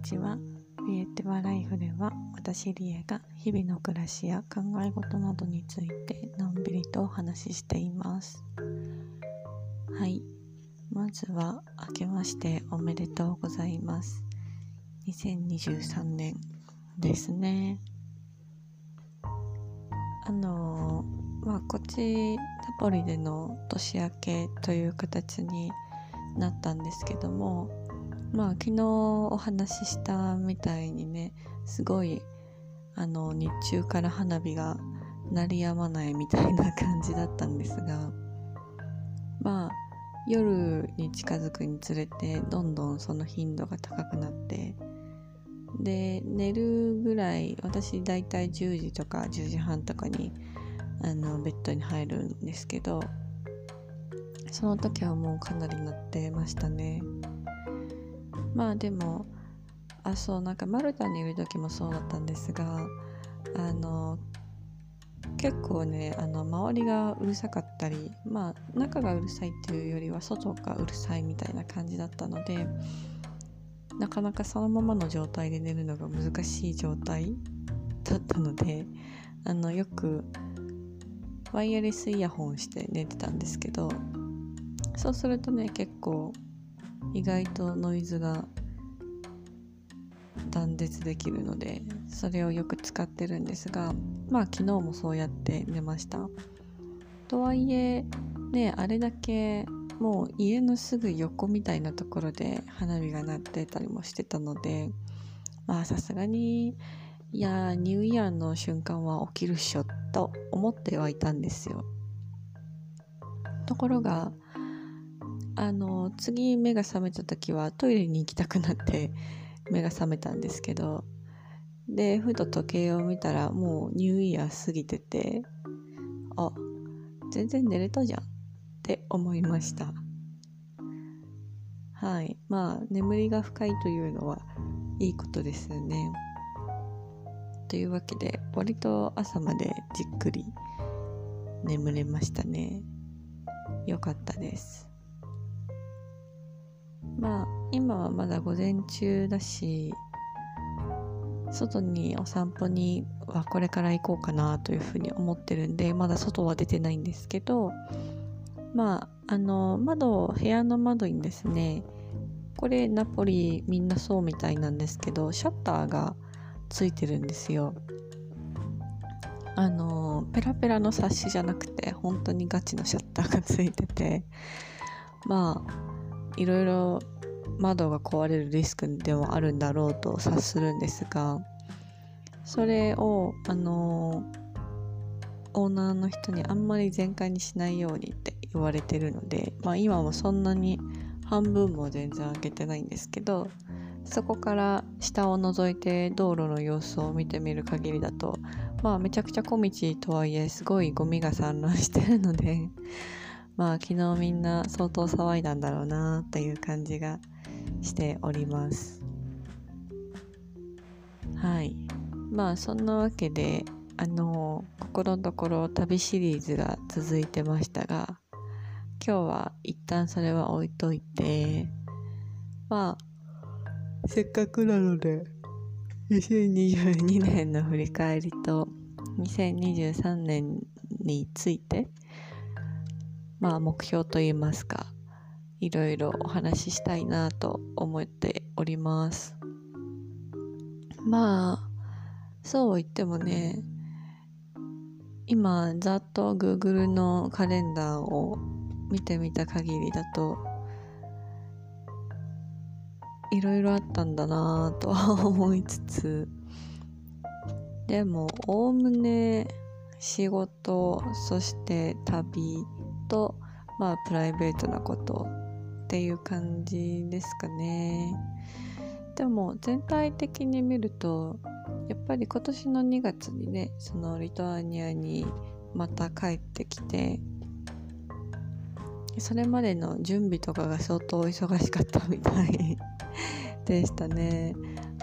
ちは。リエティワライフでは私リエが日々の暮らしや考え事などについてのんびりとお話ししています。はい。まずは明けましておめでとうございます。2023年ですね。あのまあこっちナポリでの年明けという形になったんですけどもまあ昨日お話ししたみたいにねすごいあの日中から花火が鳴りやまないみたいな感じだったんですがまあ夜に近づくにつれてどんどんその頻度が高くなってで寝るぐらい私だいたい10時とか10時半とかにあのベッドに入るんですけどその時はもうかなり鳴ってましたねまあでもあそうなんかマルタにいる時もそうだったんですがあの結構ねあの周りがうるさかったりまあ中がうるさいっていうよりは外がうるさいみたいな感じだったのでなかなかそのままの状態で寝るのが難しい状態だったのであのよくワイヤレスイヤホンして寝てたんですけどそうするとね結構意外とノイズが断絶できるのでそれをよく使ってるんですがまあ昨日もそうやって寝ました。とはいえねあれだけもう家のすぐ横みたいなところで花火が鳴ってたりもしてたのでまあさすがにいやニューイヤーの瞬間は起きるっしょと思ってはいたんですよ。ところがあの次目が覚めた時はトイレに行きたくなって 目が覚めたんですけどでふと時計を見たらもうニューイヤー過ぎててあ全然寝れたじゃんって思いました。はい。まあ眠りが深いというのはいいことですね。というわけで割と朝までじっくり眠れましたね。よかったです。まあ今はまだ午前中だし外にお散歩にはこれから行こうかなというふうに思ってるんでまだ外は出てないんですけどまああの窓部屋の窓にですねこれナポリみんなそうみたいなんですけどシャッターがついてるんですよ。あのペラペラのサッシじゃなくて本当にガチのシャッターがついててまあいろいろ窓が壊れるリスクでもあるんだろうと察するんですがそれをあのオーナーの人にあんまり全開にしないようにって言われてるのでまあ今もそんなに半分も全然開けてないんですけどそこから下を覗いて道路の様子を見てみる限りだとまあめちゃくちゃ小道とはいえすごいゴミが散乱してるのでまあ昨日みんな相当騒いだんだろうなっていう感じがしております。はい。まあそんなわけであのここのところ旅シリーズが続いてましたが今日は一旦それは置いといてまあせっかくなので2022年の振り返りと2023年についてまあ目標といいますかいろいろお話ししたいなと思っております。まあそう言ってもね今ざっと Google のカレンダーを見てみた限りだといろいろあったんだなとは思いつつでもおおむね仕事そして旅とまあプライベートなことっていう感じですかね。でも全体的に見るとやっぱり今年の2月にねそのリトアニアにまた帰ってきてそれまでの準備とかが相当忙しかったみたい でしたね、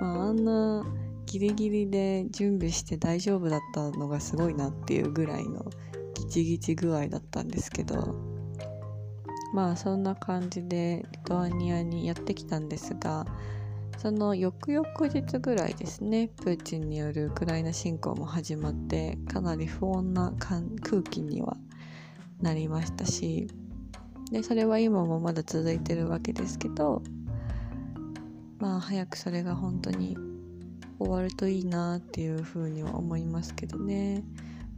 まあ、あんなギリギリで準備して大丈夫だったのがすごいなっていうぐらいのギチギチ具合だったんですけどまあそんな感じでリトアニアにやってきたんですがその翌々日ぐらいですねプーチンによるウクライナ侵攻も始まってかなり不穏な空気にはなりましたしでそれは今もまだ続いてるわけですけどまあ早くそれが本当に終わるといいなっていうふうには思いますけどね。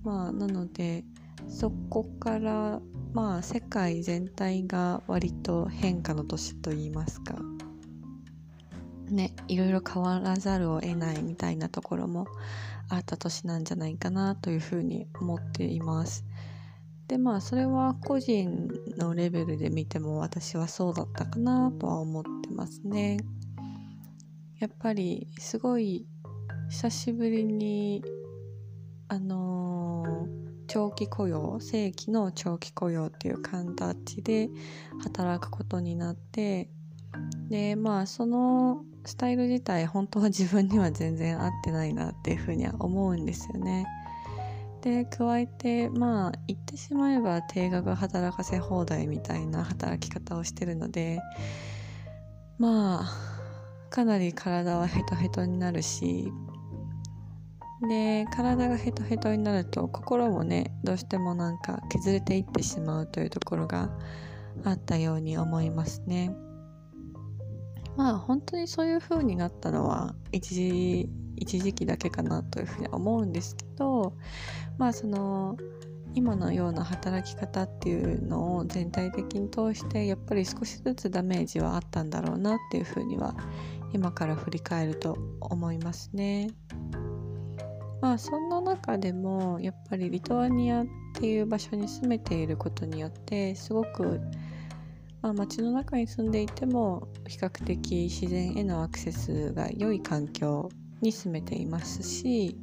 まあなのでそこからまあ世界全体が割と変化の年といいますかねいろいろ変わらざるを得ないみたいなところもあった年なんじゃないかなというふうに思っています。でまあそれは個人のレベルで見ても私はそうだったかなとは思ってますね。やっぱりすごい久しぶりにあのー長期雇用正規の長期雇用っていう形で働くことになってでまあそのスタイル自体本当は自分には全然合ってないなっていうふうには思うんですよね。で加えてまあ言ってしまえば定額働かせ放題みたいな働き方をしてるのでまあかなり体はヘトヘトになるしで体がヘトヘトになると心もねどうしてもなんか削れていってしまうというところがあったように思いますねまあ本当にそういう風になったのは一時一時期だけかなというふうに思うんですけどまあその今のような働き方っていうのを全体的に通してやっぱり少しずつダメージはあったんだろうなっていうふうには今から振り返ると思いますね。まあそんな中でもやっぱりリトアニアっていう場所に住めていることによってすごく、まあ、街の中に住んでいても比較的自然へのアクセスが良い環境に住めていますし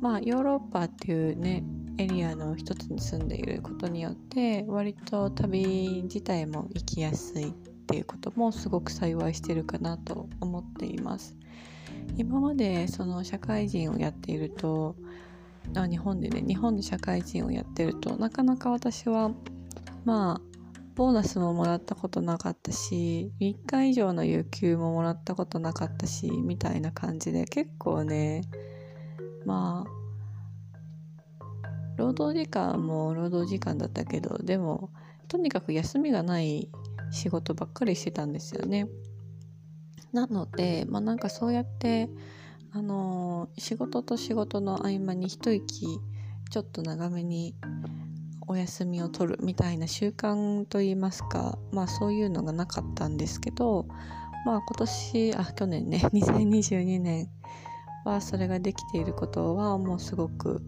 まあヨーロッパっていうねエリアの一つに住んでいることによって割と旅自体も行きやすいっていうこともすごく幸いしてるかなと思っています。今までその社会人をやっているとあ日本でね日本で社会人をやってるとなかなか私はまあボーナスももらったことなかったし3日以上の有給ももらったことなかったしみたいな感じで結構ねまあ労働時間も労働時間だったけどでもとにかく休みがない仕事ばっかりしてたんですよね。なので、まあ、なんかそうやってあの仕事と仕事の合間に一息ちょっと長めにお休みを取るみたいな習慣といいますかまあそういうのがなかったんですけどまあ今年あ去年ね 2022年はそれができていることはもうすごく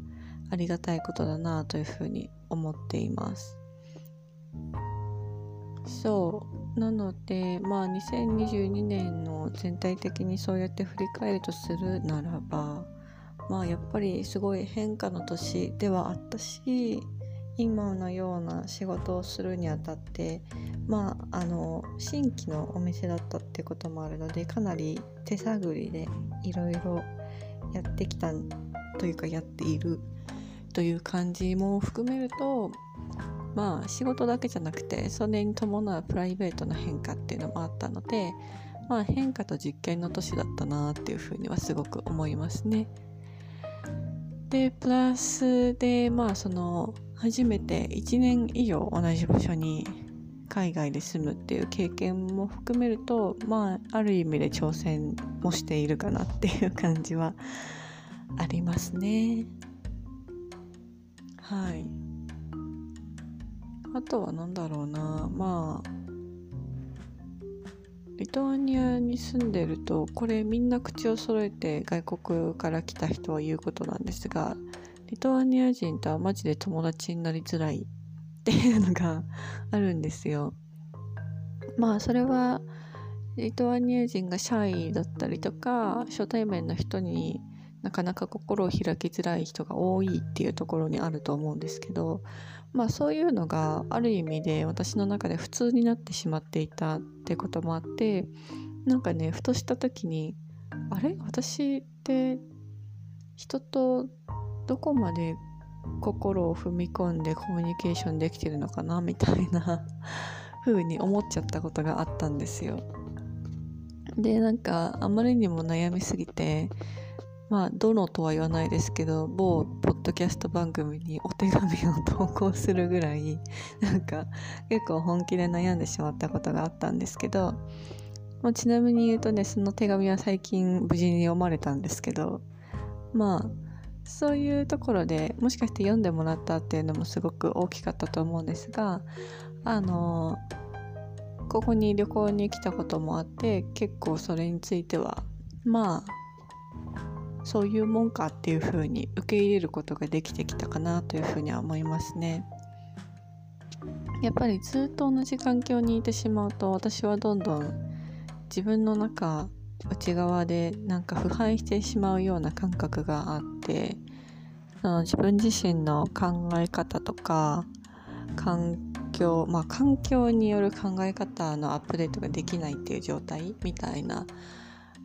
ありがたいことだなというふうに思っています。そうなのでまあ2022年の全体的にそうやって振り返るとするならばまあやっぱりすごい変化の年ではあったし今のような仕事をするにあたってまああの新規のお店だったってこともあるのでかなり手探りでいろいろやってきたというかやっているという感じも含めるとまあ仕事だけじゃなくてそれに伴うプライベートな変化っていうのもあったのでまあ変化と実験の年だったなっていうふうにはすごく思いますね。でプラスでまあその初めて1年以上同じ場所に海外で住むっていう経験も含めるとまあある意味で挑戦もしているかなっていう感じはありますね。はい。あとは何だろうなまあリトアニアに住んでるとこれみんな口を揃えて外国から来た人は言うことなんですがリトアニア人とはマジで友達になりづらいっていうのがあるんですよ。まあそれはリトアニア人がシャイだったりとか初対面の人になかなか心を開きづらい人が多いっていうところにあると思うんですけどまあそういうのがある意味で私の中で普通になってしまっていたってこともあってなんかねふとした時にあれ？私って人とどこまで心を踏み込んでコミュニケーションできてるのかな？みたいな 風に思っちゃったことがあったんですよ。でなんかあまりにも悩みすぎてまあどのとは言わないですけど某ポッドキャスト番組にお手紙を投稿するぐらい なんか結構本気で悩んでしまったことがあったんですけど、まあ、ちなみに言うとねその手紙は最近無事に読まれたんですけどまあそういうところでもしかして読んでもらったっていうのもすごく大きかったと思うんですがあのここに旅行に来たこともあって結構それについてはまあそういうもんかっていうふうに受け入れることができてきたかなというふうには思いますね。やっぱりずっと同じ環境にいてしまうと私はどんどん自分の中内側でなんか腐敗してしまうような感覚があってその自分自身の考え方とか環境まあ環境による考え方のアップデートができないっていう状態みたいな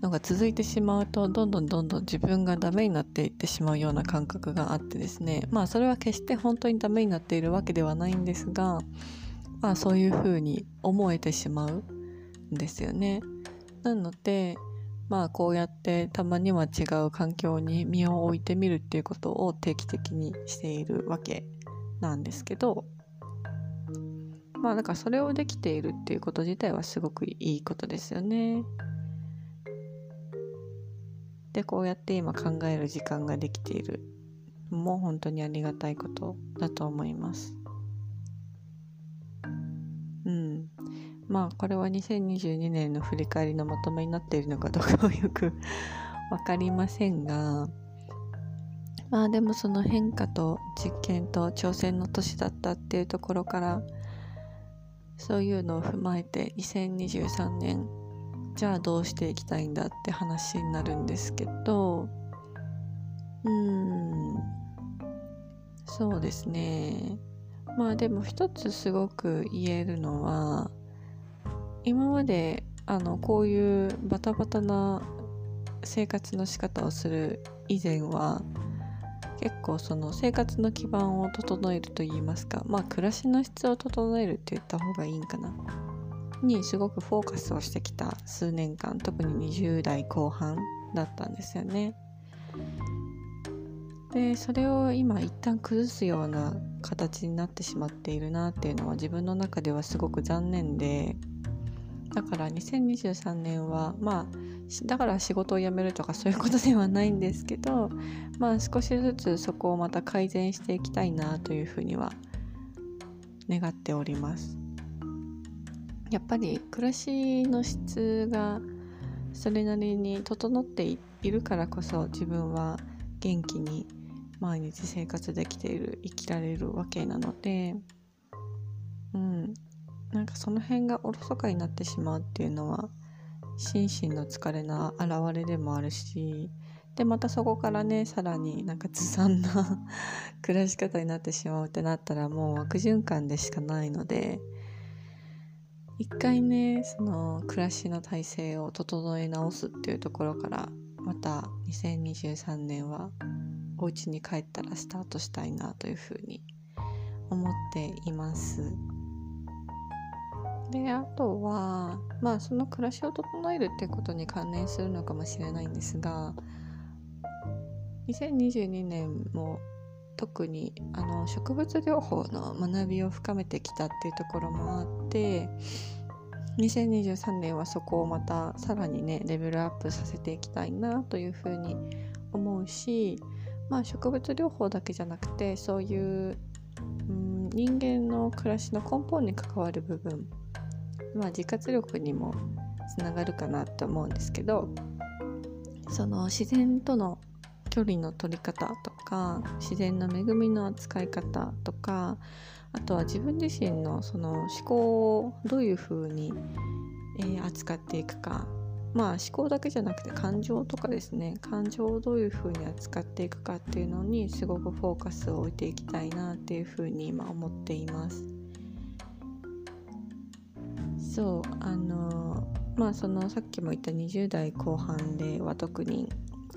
のが続いてしまうとどんどんどんどん自分がダメになっていってしまうような感覚があってですねまあそれは決して本当にダメになっているわけではないんですがまあそういうふうに思えてしまうんですよね。なのでまあこうやってたまには違う環境に身を置いてみるっていうことを定期的にしているわけなんですけどまあだかそれをできているっていうこと自体はすごくいいことですよね。でこうやって今考える時間ができているのも本当にありがたいことだと思います。うん。まあこれは2022年の振り返りのまとめになっているのかどうかはよく 分かりませんがまあでもその変化と実験と挑戦の年だったっていうところからそういうのを踏まえて2023年じゃあどうしていきたいんだって話になるんですけどうーん。そうですね。まあでも一つすごく言えるのは今まであのこういうバタバタな生活の仕方をする以前は結構その生活の基盤を整えると言いますかまあ暮らしの質を整えるって言った方がいいんかな。にすごくフォーカスをしてきた数年間特に20代後半だったんですよね。でそれを今一旦崩すような形になってしまっているなっていうのは自分の中ではすごく残念でだから2023年はまあだから仕事を辞めるとかそういうことではないんですけどまあ少しずつそこをまた改善していきたいなというふうには願っております。やっぱり暮らしの質がそれなりに整っているからこそ自分は元気に毎日生活できている生きられるわけなのでうん。なんかその辺がおろそかになってしまうっていうのは心身の疲れの表れでもあるしでまたそこからねさらになんかずさんな 暮らし方になってしまうってなったらもう悪循環でしかないので一回ねその暮らしの体制を整え直すっていうところからまた2023年はお家に帰ったらスタートしたいなというふうに思っています。であとはまあその暮らしを整えるっていうことに関連するのかもしれないんですが2022年も特にあの植物療法の学びを深めてきたっていうところもあって2023年はそこをまたさらにねレベルアップさせていきたいなというふうに思うしまあ植物療法だけじゃなくてそういう、うん、人間の暮らしの根本に関わる部分まあ自活力にもつながるかなと思うんですけどその自然との距離の取り方とか自然の恵みの扱い方とかあとは自分自身のその思考をどういうふうに、えー、扱っていくかまあ思考だけじゃなくて感情とかですね感情をどういうふうに扱っていくかっていうのにすごくフォーカスを置いていきたいなっていうふうに今思っています。そうあのまあそのさっきも言った20代後半では特に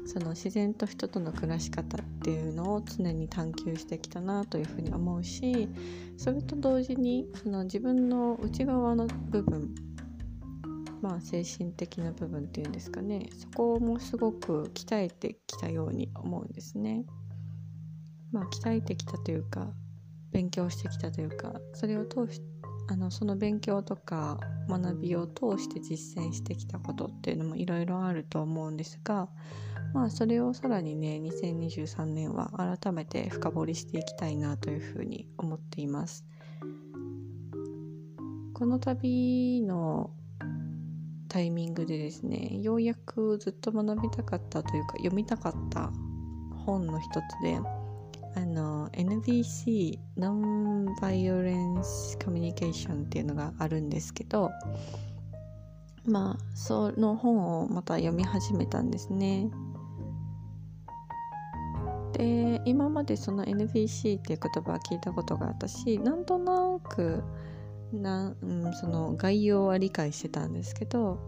その自然と人との暮らし方っていうのを常に探求してきたなというふうに思うしそれと同時にその自分の内側の部分まあ精神的な部分っていうんですかねそこもすごく鍛えてきたように思うんですね。まあ鍛えてきたというか勉強してきたというかそれを通しあのその勉強とか学びを通して実践してきたことっていうのもいろいろあると思うんですがまあそれをさらにね2023年は改めて深掘りしていきたいなというふうに思っています。この旅のタイミングでですねようやくずっと学びたかったというか読みたかった本の一つであの NVC ノンバイオレンスコミュニケーションっていうのがあるんですけどまあその本をまた読み始めたんですねで今までその NVC っていう言葉は聞いたことがあったしなんとなくな、うん、その概要は理解してたんですけど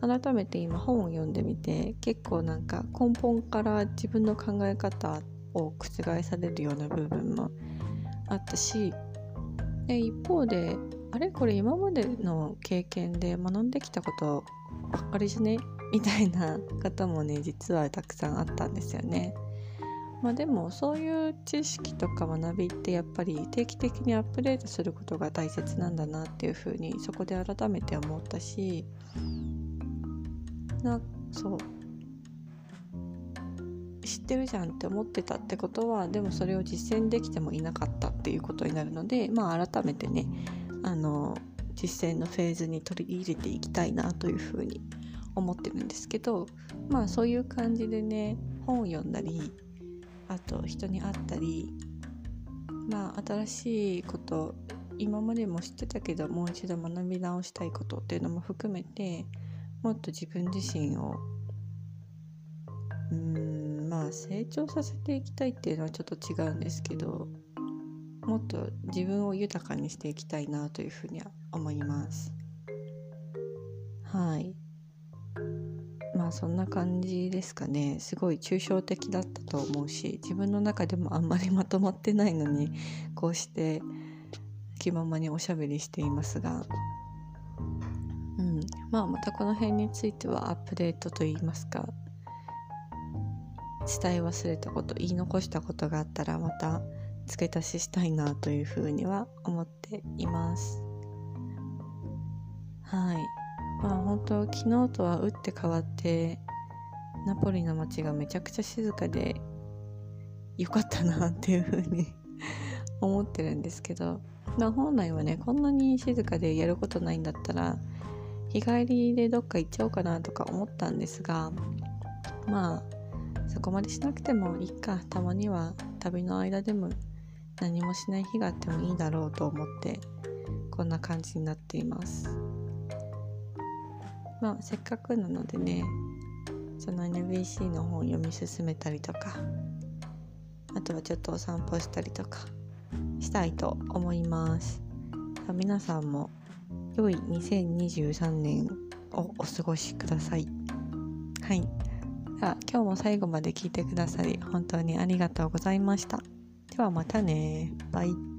改めて今本を読んでみて結構なんか根本から自分の考え方を覆されるような部分もあったしで一方であれこれ今までの経験で学んできたことばっかりじゃね？みたいな方もね実はたくさんあったんですよね。まあ、でもそういう知識とか学びってやっぱり定期的にアップデートすることが大切なんだなっていうふうにそこで改めて思ったしなそう。知ってるじゃんって思ってたってことはでもそれを実践できてもいなかったっていうことになるのでまあ改めてねあの実践のフェーズに取り入れていきたいなというふうに思ってるんですけどまあそういう感じでね本を読んだりあと人に会ったりまあ新しいこと今までも知ってたけどもう一度学び直したいことっていうのも含めてもっと自分自身をうんまあ成長させていきたいっていうのはちょっと違うんですけどもっと自分を豊かにしていきたいなというふうには思います。はい。まあそんな感じですかね。すごい抽象的だったと思うし自分の中でもあんまりまとまってないのにこうして気ままにおしゃべりしていますが、うん、まあまたこの辺についてはアップデートといいますか伝え忘れたこと言い残したことがあったらまた付け足ししたいなというふうには思っています。はい。まあ本当昨日とは打って変わってナポリの街がめちゃくちゃ静かでよかったなっていう風に 思ってるんですけど、まあ、本来はねこんなに静かでやることないんだったら日帰りでどっか行っちゃおうかなとか思ったんですがまあそこまでしなくてもいいかたまには旅の間でも何もしない日があってもいいだろうと思ってこんな感じになっています。まあせっかくなのでねその NBC の本を読み進めたりとかあとはちょっとお散歩したりとかしたいと思います。皆さんも良い2023年をお過ごしください。はい。今日も最後まで聞いてくださり本当にありがとうございました。ではまたね。バイ。